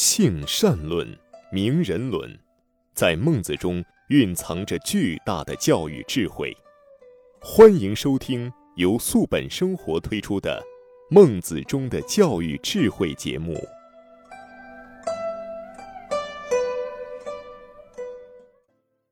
性善论、名人伦，在孟子中蕴藏着巨大的教育智慧。欢迎收听由素本生活推出的《孟子中的教育智慧》节目。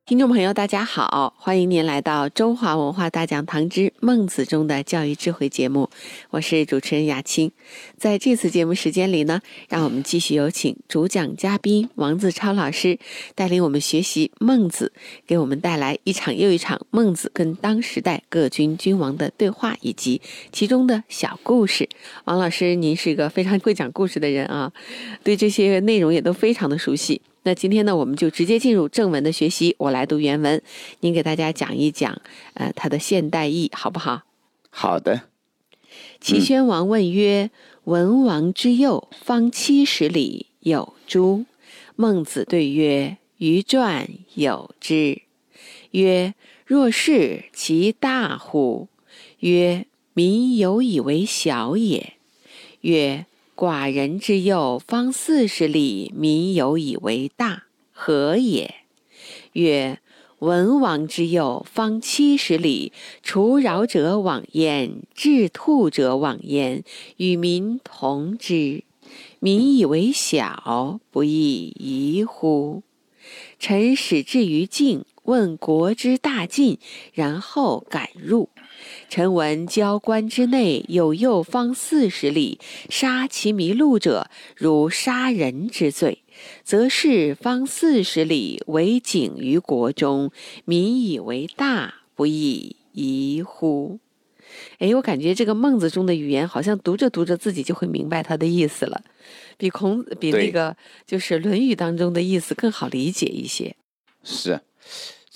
听众朋友，大家好，欢迎您来到中华文化大讲堂之孟子中的教育智慧节目，我是主持人雅青。在这次节目时间里呢，让我们继续有请主讲嘉宾王自超老师带领我们学习孟子，给我们带来一场又一场孟子跟当时代各军君王的对话以及其中的小故事。王老师，您是一个非常会讲故事的人啊，对这些内容也都非常的熟悉。那今天呢，我们就直接进入正文的学习。我来读原文，您给大家讲一讲，呃，它的现代意，好不好？好的。齐宣王问曰：“文王之右，方七十里，有诸？”孟子对曰：“于传有之。”曰：“若是，其大乎？”曰：“民有以为小也。”曰。寡人之幼，方四十里，民有以为大，何也？曰：文王之幼，方七十里，除扰者往焉，治兔者往焉，与民同之。民以为小，不亦宜乎？臣始至于境，问国之大近，然后敢入。臣闻交关之内有右方四十里，杀其迷路者，如杀人之罪，则是方四十里为景于国中，民以为大，不亦宜乎？哎，我感觉这个孟子中的语言，好像读着读着自己就会明白他的意思了，比孔子比那个就是《论语》当中的意思更好理解一些。是，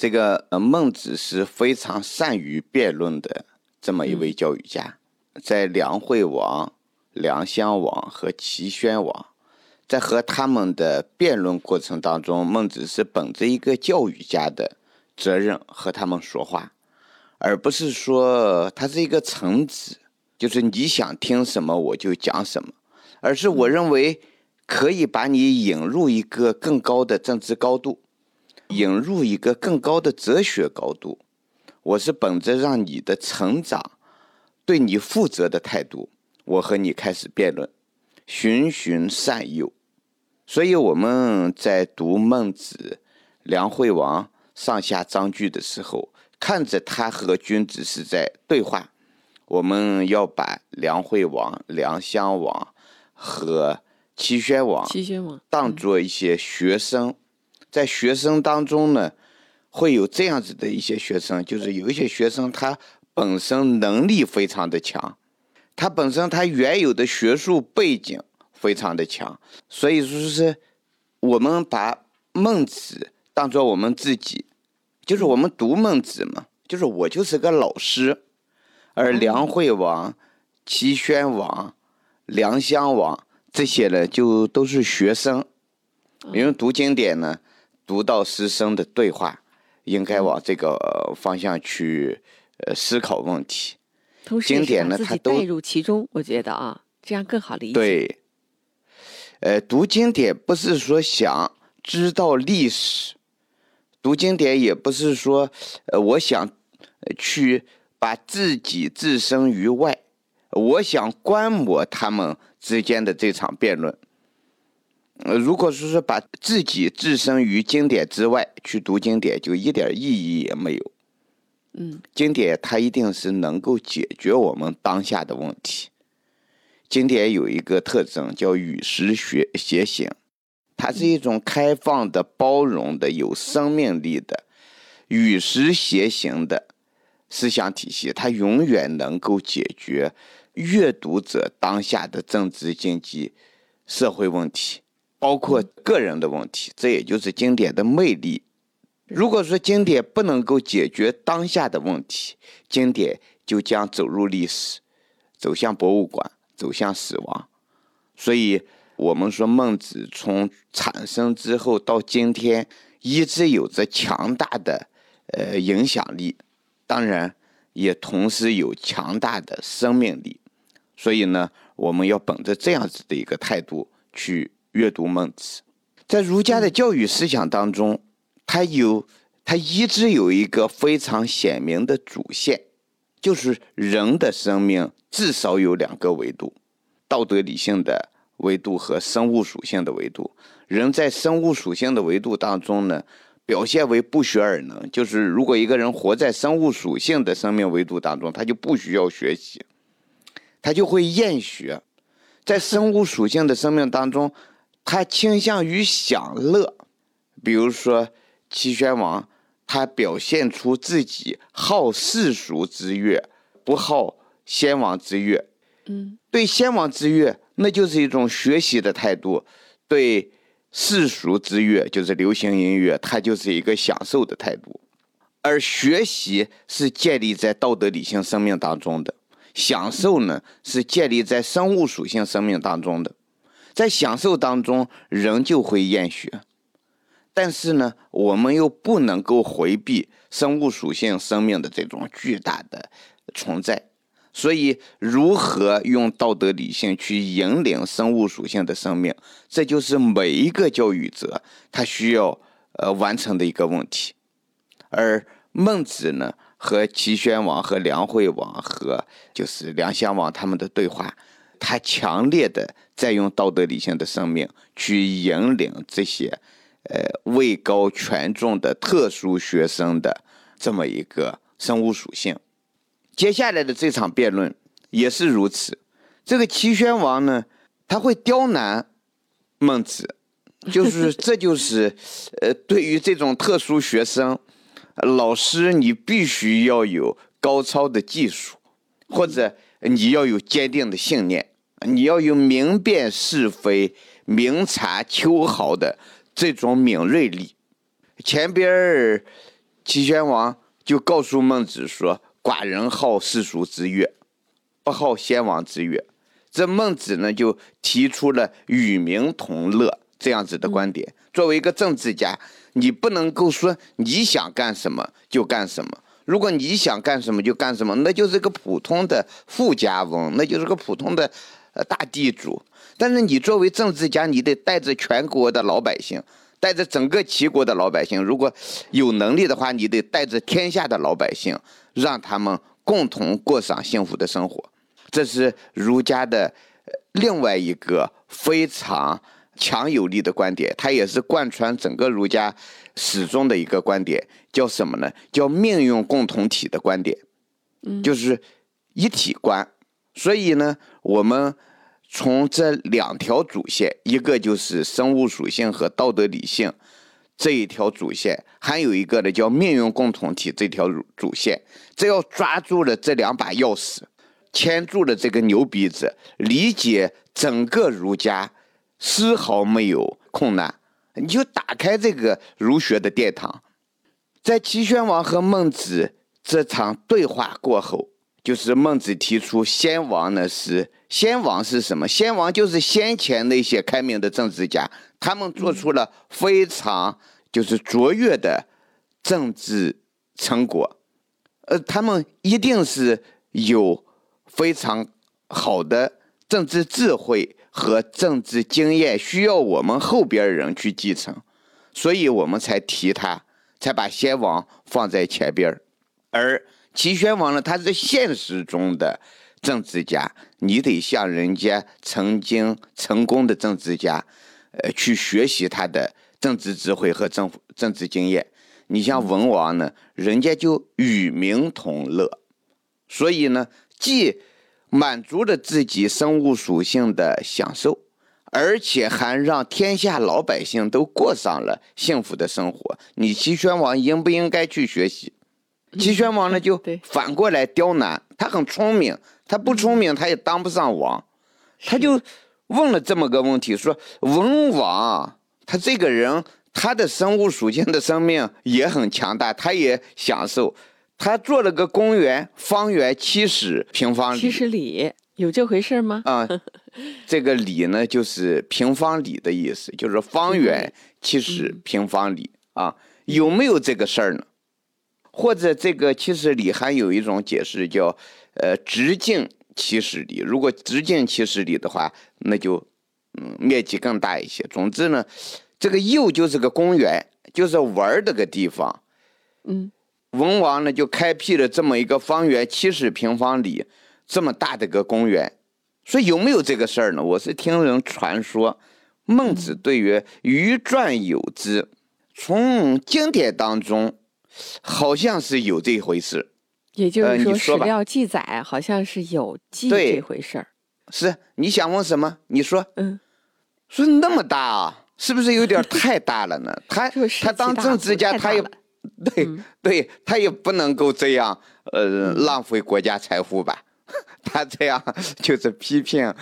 这个呃，孟子是非常善于辩论的。这么一位教育家，在梁惠王、梁襄王和齐宣王，在和他们的辩论过程当中，孟子是本着一个教育家的责任和他们说话，而不是说他是一个臣子，就是你想听什么我就讲什么，而是我认为可以把你引入一个更高的政治高度，引入一个更高的哲学高度。我是本着让你的成长，对你负责的态度，我和你开始辩论，循循善诱。所以我们在读孟子、梁惠王上下章句的时候，看着他和君子是在对话，我们要把梁惠王、梁襄王和齐宣王齐宣王当做一些学生，在学生当中呢。会有这样子的一些学生，就是有一些学生他本身能力非常的强，他本身他原有的学术背景非常的强，所以说是我们把孟子当做我们自己，就是我们读孟子嘛，就是我就是个老师，而梁惠王、齐宣王、梁襄王这些呢，就都是学生，因为读经典呢，读到师生的对话。应该往这个方向去呃思考问题。经典呢，它都带入其中，我觉得啊，这样更好理解。对，呃，读经典不是说想知道历史，读经典也不是说呃我想去把自己置身于外，我想观摩他们之间的这场辩论。呃，如果说是把自己置身于经典之外去读经典，就一点意义也没有。嗯，经典它一定是能够解决我们当下的问题。经典有一个特征叫与时学偕行，它是一种开放的、包容的、有生命力的、与时偕行的思想体系，它永远能够解决阅读者当下的政治、经济、社会问题。包括个人的问题，这也就是经典的魅力。如果说经典不能够解决当下的问题，经典就将走入历史，走向博物馆，走向死亡。所以，我们说孟子从产生之后到今天，一直有着强大的呃影响力，当然也同时有强大的生命力。所以呢，我们要本着这样子的一个态度去。阅读孟子。在儒家的教育思想当中，它有，它一直有一个非常鲜明的主线，就是人的生命至少有两个维度：道德理性的维度和生物属性的维度。人在生物属性的维度当中呢，表现为不学而能，就是如果一个人活在生物属性的生命维度当中，他就不需要学习，他就会厌学。在生物属性的生命当中。他倾向于享乐，比如说齐宣王，他表现出自己好世俗之乐，不好先王之乐。嗯，对先王之乐，那就是一种学习的态度；对世俗之乐，就是流行音乐，它就是一个享受的态度。而学习是建立在道德理性生命当中的，享受呢是建立在生物属性生命当中的。在享受当中，人就会厌学，但是呢，我们又不能够回避生物属性生命的这种巨大的存在。所以，如何用道德理性去引领生物属性的生命，这就是每一个教育者他需要呃完成的一个问题。而孟子呢，和齐宣王、和梁惠王、和就是梁襄王他们的对话。他强烈的在用道德理性的生命去引领这些，呃，位高权重的特殊学生的这么一个生物属性。接下来的这场辩论也是如此。这个齐宣王呢，他会刁难孟子，就是 这就是，呃，对于这种特殊学生，老师你必须要有高超的技术，或者你要有坚定的信念。你要有明辨是非、明察秋毫的这种敏锐力。前边儿齐宣王就告诉孟子说：“寡人好世俗之乐，不好先王之乐。”这孟子呢就提出了与民同乐这样子的观点。作为一个政治家，你不能够说你想干什么就干什么。如果你想干什么就干什么，那就是个普通的富家翁，那就是个普通的。呃，大地主，但是你作为政治家，你得带着全国的老百姓，带着整个齐国的老百姓，如果有能力的话，你得带着天下的老百姓，让他们共同过上幸福的生活。这是儒家的另外一个非常强有力的观点，它也是贯穿整个儒家始终的一个观点，叫什么呢？叫命运共同体的观点，嗯，就是一体观。所以呢，我们从这两条主线，一个就是生物属性和道德理性这一条主线，还有一个呢叫命运共同体这条主线。只要抓住了这两把钥匙，牵住了这个牛鼻子，理解整个儒家，丝毫没有困难。你就打开这个儒学的殿堂。在齐宣王和孟子这场对话过后。就是孟子提出，先王呢是先王是什么？先王就是先前那些开明的政治家，他们做出了非常就是卓越的政治成果，呃，他们一定是有非常好的政治智慧和政治经验，需要我们后边人去继承，所以我们才提他，才把先王放在前边而。齐宣王呢，他是现实中的政治家，你得向人家曾经成功的政治家，呃，去学习他的政治智慧和政政治经验。你像文王呢，人家就与民同乐，所以呢，既满足了自己生物属性的享受，而且还让天下老百姓都过上了幸福的生活。你齐宣王应不应该去学习？齐宣王呢，就反过来刁难他，很聪明，他不聪明，他也当不上王。他就问了这么个问题：说文王他这个人，他的生物属性的生命也很强大，他也享受。他做了个公园，方圆七十平方里。七十里有这回事吗？啊，这个里呢，就是平方里的意思，就是方圆七十平方里啊。有没有这个事儿呢？或者这个七十里还有一种解释叫，呃，直径七十里。如果直径七十里的话，那就嗯，面积更大一些。总之呢，这个右就是个公园，就是玩儿的个地方。嗯，文王呢就开辟了这么一个方圆七十平方里这么大的个公园。说有没有这个事儿呢？我是听人传说，孟子对于《鱼传》有之，从经典当中好像是有这回事。也就是说，史料记载好像是有记对这回事儿。是你想问什么？你说。嗯，说那么大啊，是不是有点太大了呢？他他当政治家，他也 对、嗯对，他也不能够这样呃浪费国家财富吧？他这样就是批评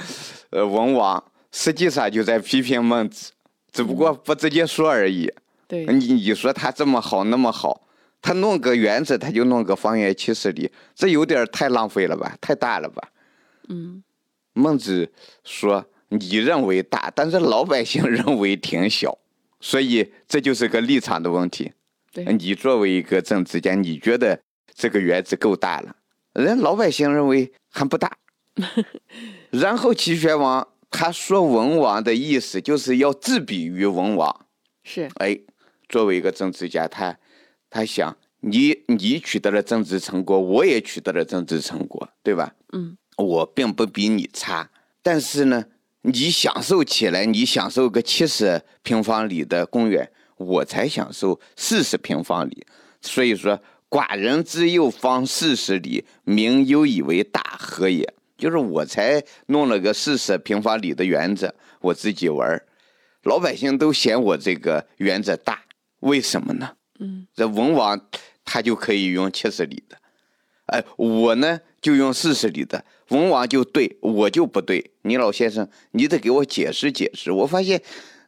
呃文王，实际上就在批评孟子，只不过不直接说而已。对，你你说他这么好那么好，他弄个园子他就弄个方圆七十里，这有点太浪费了吧？太大了吧？嗯，孟子说：“你认为大，但是老百姓认为挺小，所以这就是个立场的问题。对，你作为一个政治家，你觉得这个园子够大了，人老百姓认为还不大。然后齐宣王他说文王的意思就是要自比于文王。是，哎，作为一个政治家，他他想你你取得了政治成果，我也取得了政治成果，对吧？嗯，我并不比你差，但是呢，你享受起来，你享受个七十平方里的公园，我才享受四十平方里。所以说，寡人之右方四十里，民忧以为大，何也？就是我才弄了个四十平方里的园子，我自己玩儿，老百姓都嫌我这个园子大，为什么呢？嗯，这文王他就可以用七十里的，哎，我呢就用四十里的，文王就对我就不对。你老先生，你得给我解释解释。我发现，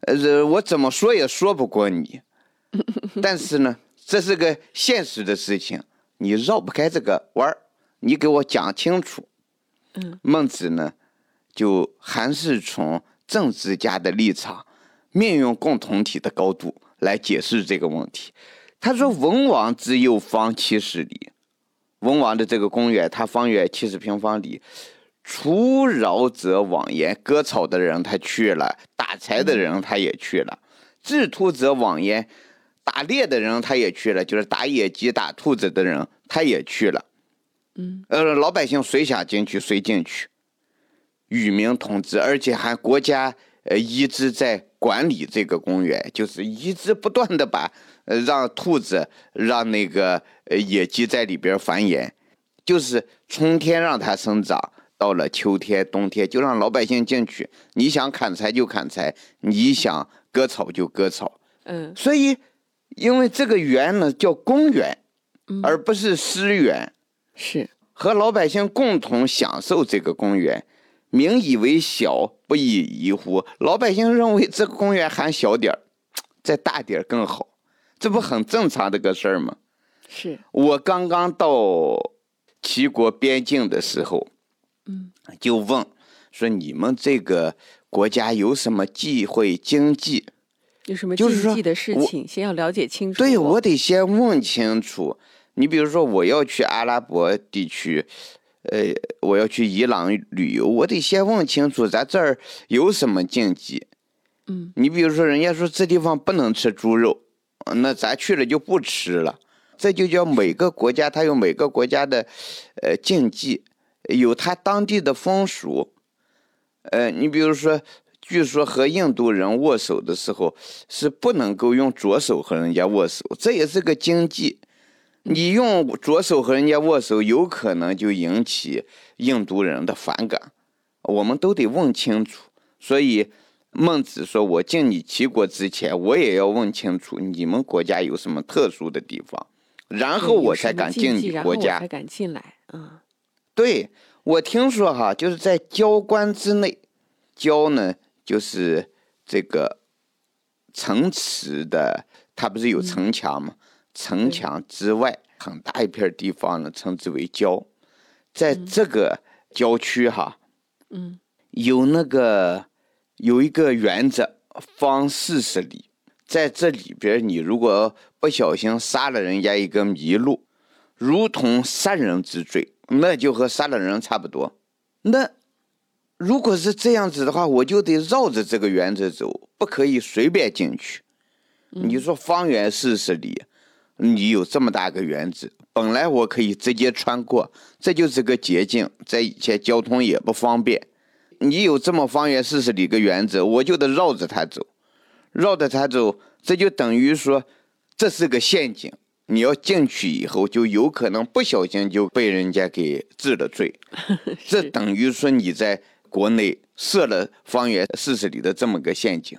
呃，我怎么说也说不过你，但是呢，这是个现实的事情，你绕不开这个弯儿，你给我讲清楚。嗯，孟子呢，就还是从政治家的立场，命运共同体的高度来解释这个问题。他说：“文王之右方七十里，文王的这个公园，它方圆七十平方里，除饶者往言，割草的人他去了，打柴的人他也去了，制兔者往焉，打猎的人他也去了，就是打野鸡、打兔子的人他也去了。嗯，呃，老百姓谁想进去谁进去，与民同治，而且还国家呃一直在管理这个公园，就是一直不断的把呃让兔子、让那个呃野鸡在里边繁衍，就是春天让它生长，到了秋天、冬天就让老百姓进去，你想砍柴就砍柴，你想割草就割草，嗯，所以因为这个园呢叫公园，嗯而不是私园。是，和老百姓共同享受这个公园，民以为小，不以宜乎？老百姓认为这个公园还小点儿，再大点儿更好，这不很正常的个事儿吗？是，我刚刚到齐国边境的时候，嗯，就问说你们这个国家有什么忌讳经济？有什么就是说禁忌的事我情，先要了解清楚。对，我得先问清楚。你比如说，我要去阿拉伯地区，呃，我要去伊朗旅游，我得先问清楚咱这儿有什么禁忌。嗯，你比如说，人家说这地方不能吃猪肉，呃那咱去了就不吃了。这就叫每个国家它有每个国家的呃禁忌，有它当地的风俗。呃，你比如说，据说和印度人握手的时候是不能够用左手和人家握手，这也是个禁忌。你用左手和人家握手，有可能就引起印度人的反感。我们都得问清楚。所以孟子说：“我进你齐国之前，我也要问清楚你们国家有什么特殊的地方，然后我才敢进你国家。才敢进来。嗯，对我听说哈，就是在郊关之内，郊呢就是这个城池的，它不是有城墙吗？城墙之外很大一片地方呢，称之为郊。在这个郊区哈，嗯，有那个有一个原则，方四十里，在这里边，你如果不小心杀了人家一个麋鹿，如同杀人之罪，那就和杀了人差不多。那如果是这样子的话，我就得绕着这个原则走，不可以随便进去。你说方圆四十里，你有这么大个园子，本来我可以直接穿过，这就是个捷径，在以前交通也不方便。你有这么方圆四十里个原则，我就得绕着它走，绕着它走，这就等于说这是个陷阱。你要进去以后，就有可能不小心就被人家给治了罪。这等于说你在国内设了方圆四十里的这么个陷阱，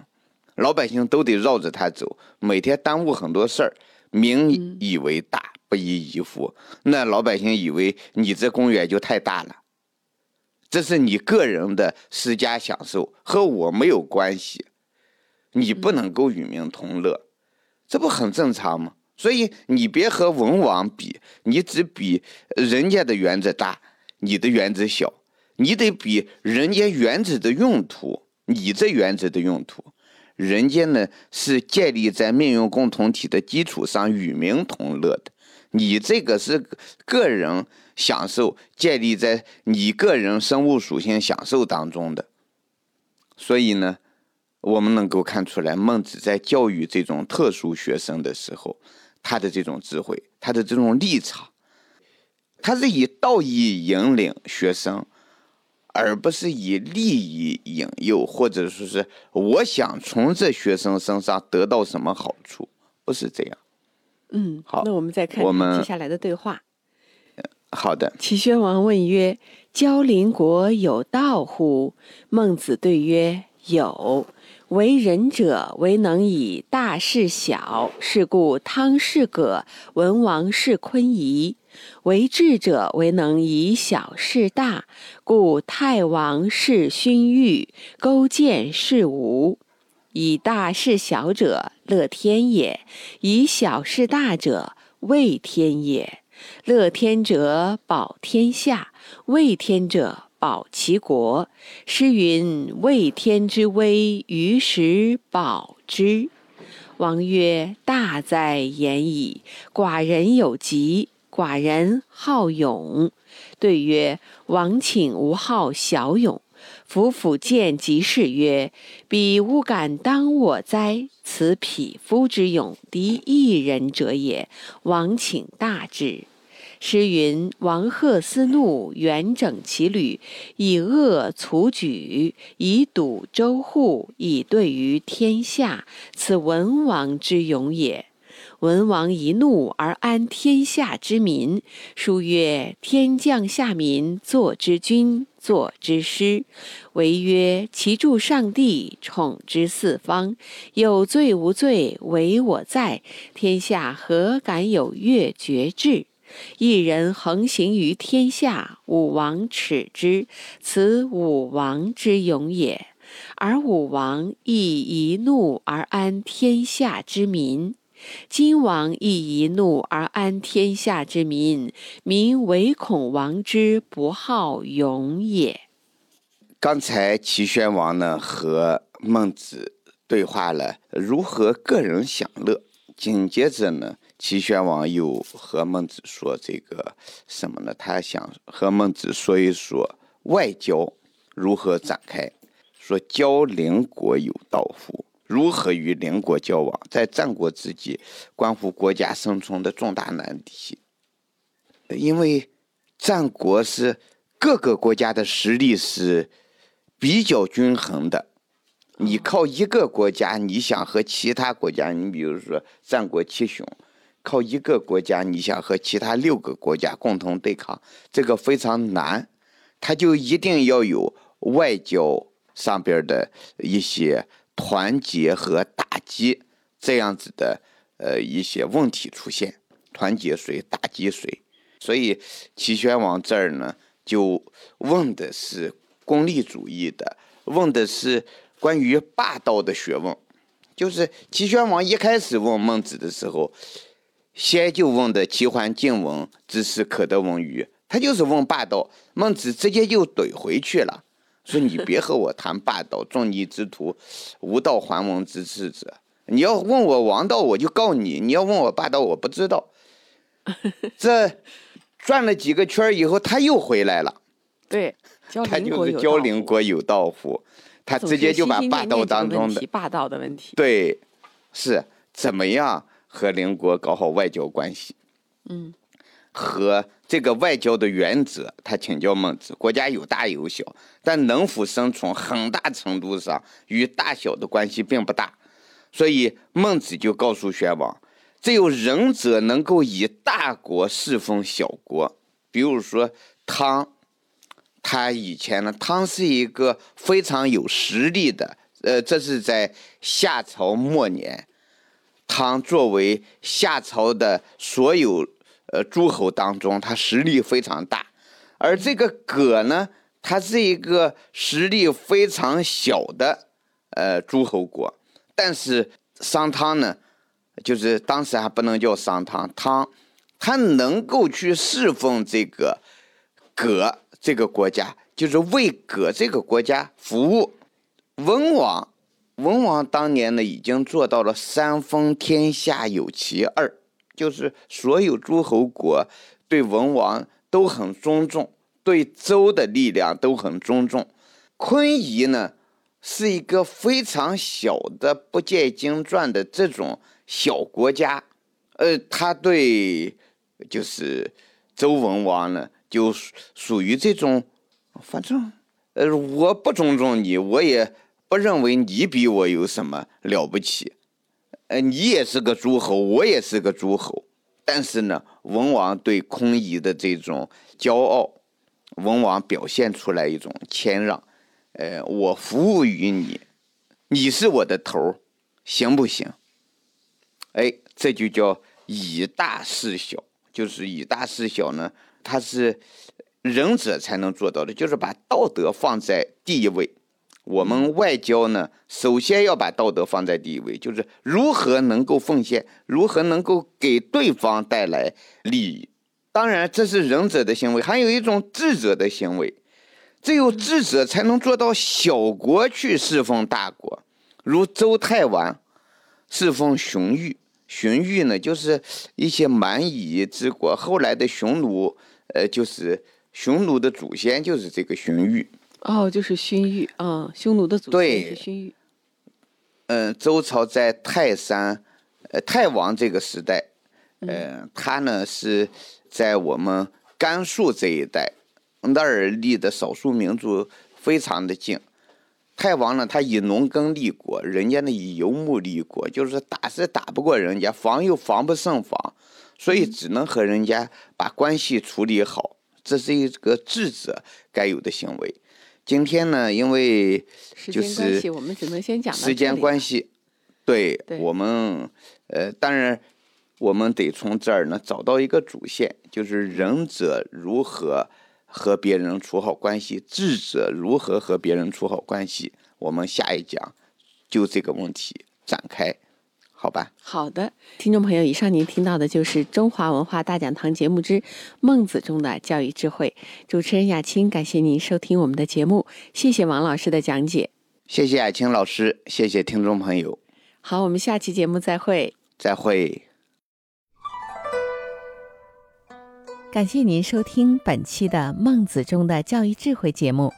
老百姓都得绕着它走，每天耽误很多事儿。民以为大，不亦宜乎？那老百姓以为你这公园就太大了，这是你个人的私家享受，和我没有关系，你不能够与民同乐，这不很正常吗？所以你别和文王比，你只比人家的园子大，你的园子小，你得比人家园子的用途，你这园子的用途，人家呢是建立在命运共同体的基础上与民同乐的，你这个是个人享受，建立在你个人生物属性享受当中的，所以呢，我们能够看出来，孟子在教育这种特殊学生的时候。他的这种智慧，他的这种立场，他是以道义引领学生，而不是以利益引诱，或者说是我想从这学生身上得到什么好处，不是这样。嗯，好，那我们再看接下来的对话。好的。齐宣王问曰：“交邻国有道乎？”孟子对曰：“有。”为人者，为能以大事小，是故汤氏葛、文王是昆仪；为智者，为能以小事大，故太王是勋玉，勾践是吴。以大事小者，乐天也；以小事大者，畏天也。乐天者，保天下；畏天者，保其国。诗云：“畏天之威，于时保之。”王曰：“大哉言矣！寡人有疾，寡人好勇。”对曰：“王请无好小勇。”夫甫见即是曰：“彼吾敢当我哉？此匹夫之勇，敌一人者也。王请大之。”诗云：“王贺思怒，元整其旅，以恶卒举，以堵周户，以对于天下。此文王之勇也。文王一怒而安天下之民。书曰：‘天降下民，作之君，作之师。’为曰：‘其助上帝，宠之四方。有罪无罪，唯我在。天下何敢有越绝志？’”一人横行于天下，武王耻之，此武王之勇也。而武王亦一怒而安天下之民，今王亦一怒而安天下之民，民唯恐王之不好勇也。刚才齐宣王呢和孟子对话了如何个人享乐，紧接着呢。齐宣王又和孟子说：“这个什么呢？他想和孟子说一说外交如何展开。说交邻国有道乎？如何与邻国交往，在战国之际，关乎国家生存的重大难题。因为战国是各个国家的实力是比较均衡的。你靠一个国家，你想和其他国家，你比如说战国七雄。”靠一个国家，你想和其他六个国家共同对抗，这个非常难，他就一定要有外交上边的一些团结和打击这样子的呃一些问题出现，团结谁，打击谁？所以齐宣王这儿呢，就问的是功利主义的，问的是关于霸道的学问，就是齐宣王一开始问孟子的时候。先就问的齐桓晋文之事可得闻于？他就是问霸道。孟子直接就怼回去了，说你别和我谈霸道，众逆之徒，无道还文之次者。你要问我王道，我就告你；你要问我霸道，我不知道。这转了几个圈以后，他又回来了。对，他就是教邻国有道乎，他直接就把霸道当中的霸道的问题，对，是怎么样和邻国搞好外交关系？嗯，和这个外交的原则，他请教孟子：国家有大有小，但能否生存，很大程度上与大小的关系并不大。所以孟子就告诉宣王，只有仁者能够以大国侍奉小国。比如说汤，他以前呢，汤是一个非常有实力的，呃，这是在夏朝末年，汤作为夏朝的所有呃诸侯当中，他实力非常大，而这个葛呢，他是一个实力非常小的呃诸侯国。但是商汤呢，就是当时还不能叫商汤，汤他能够去侍奉这个葛这个国家，就是为葛这个国家服务。文王，文王当年呢已经做到了三分天下有其二，就是所有诸侯国对文王都很尊重，对周的力量都很尊重。昆仪呢？是一个非常小的不见经传的这种小国家，呃，他对就是周文王呢，就属于这种，反正呃，我不尊重你，我也不认为你比我有什么了不起，呃，你也是个诸侯，我也是个诸侯，但是呢，文王对空夷的这种骄傲，文王表现出来一种谦让。呃，我服务于你，你是我的头儿，行不行？哎，这就叫以大事小，就是以大事小呢，它是仁者才能做到的，就是把道德放在第一位。我们外交呢，首先要把道德放在第一位，就是如何能够奉献，如何能够给对方带来利益。当然，这是仁者的行为，还有一种智者的行为。只有智者才能做到小国去侍奉大国，如周太王侍奉荀彧。荀彧呢，就是一些蛮夷之国，后来的匈奴，呃，就是匈奴的祖先就是这个荀彧。哦，就是荀彧啊，匈奴的祖先是荀彧。嗯，周朝在泰山，呃，太王这个时代，呃，他呢是在我们甘肃这一带。那儿离的少数民族非常的近，太王呢，他以农耕立国，人家呢以游牧立国，就是打是打不过人家，防又防不胜防，所以只能和人家把关系处理好，这是一个智者该有的行为。今天呢，因为就是我们只能先讲时间关系，对我们呃，当然我们得从这儿呢找到一个主线，就是仁者如何。和别人处好关系，智者如何和别人处好关系？我们下一讲就这个问题展开，好吧？好的，听众朋友，以上您听到的就是中华文化大讲堂节目之《孟子》中的教育智慧。主持人雅青，感谢您收听我们的节目，谢谢王老师的讲解，谢谢雅青老师，谢谢听众朋友。好，我们下期节目再会，再会。感谢您收听本期的《孟子中的教育智慧》节目。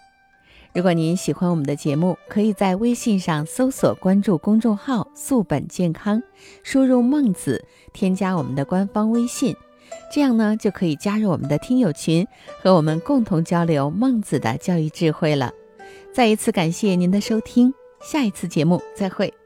如果您喜欢我们的节目，可以在微信上搜索关注公众号“素本健康”，输入“孟子”，添加我们的官方微信，这样呢就可以加入我们的听友群，和我们共同交流孟子的教育智慧了。再一次感谢您的收听，下一次节目再会。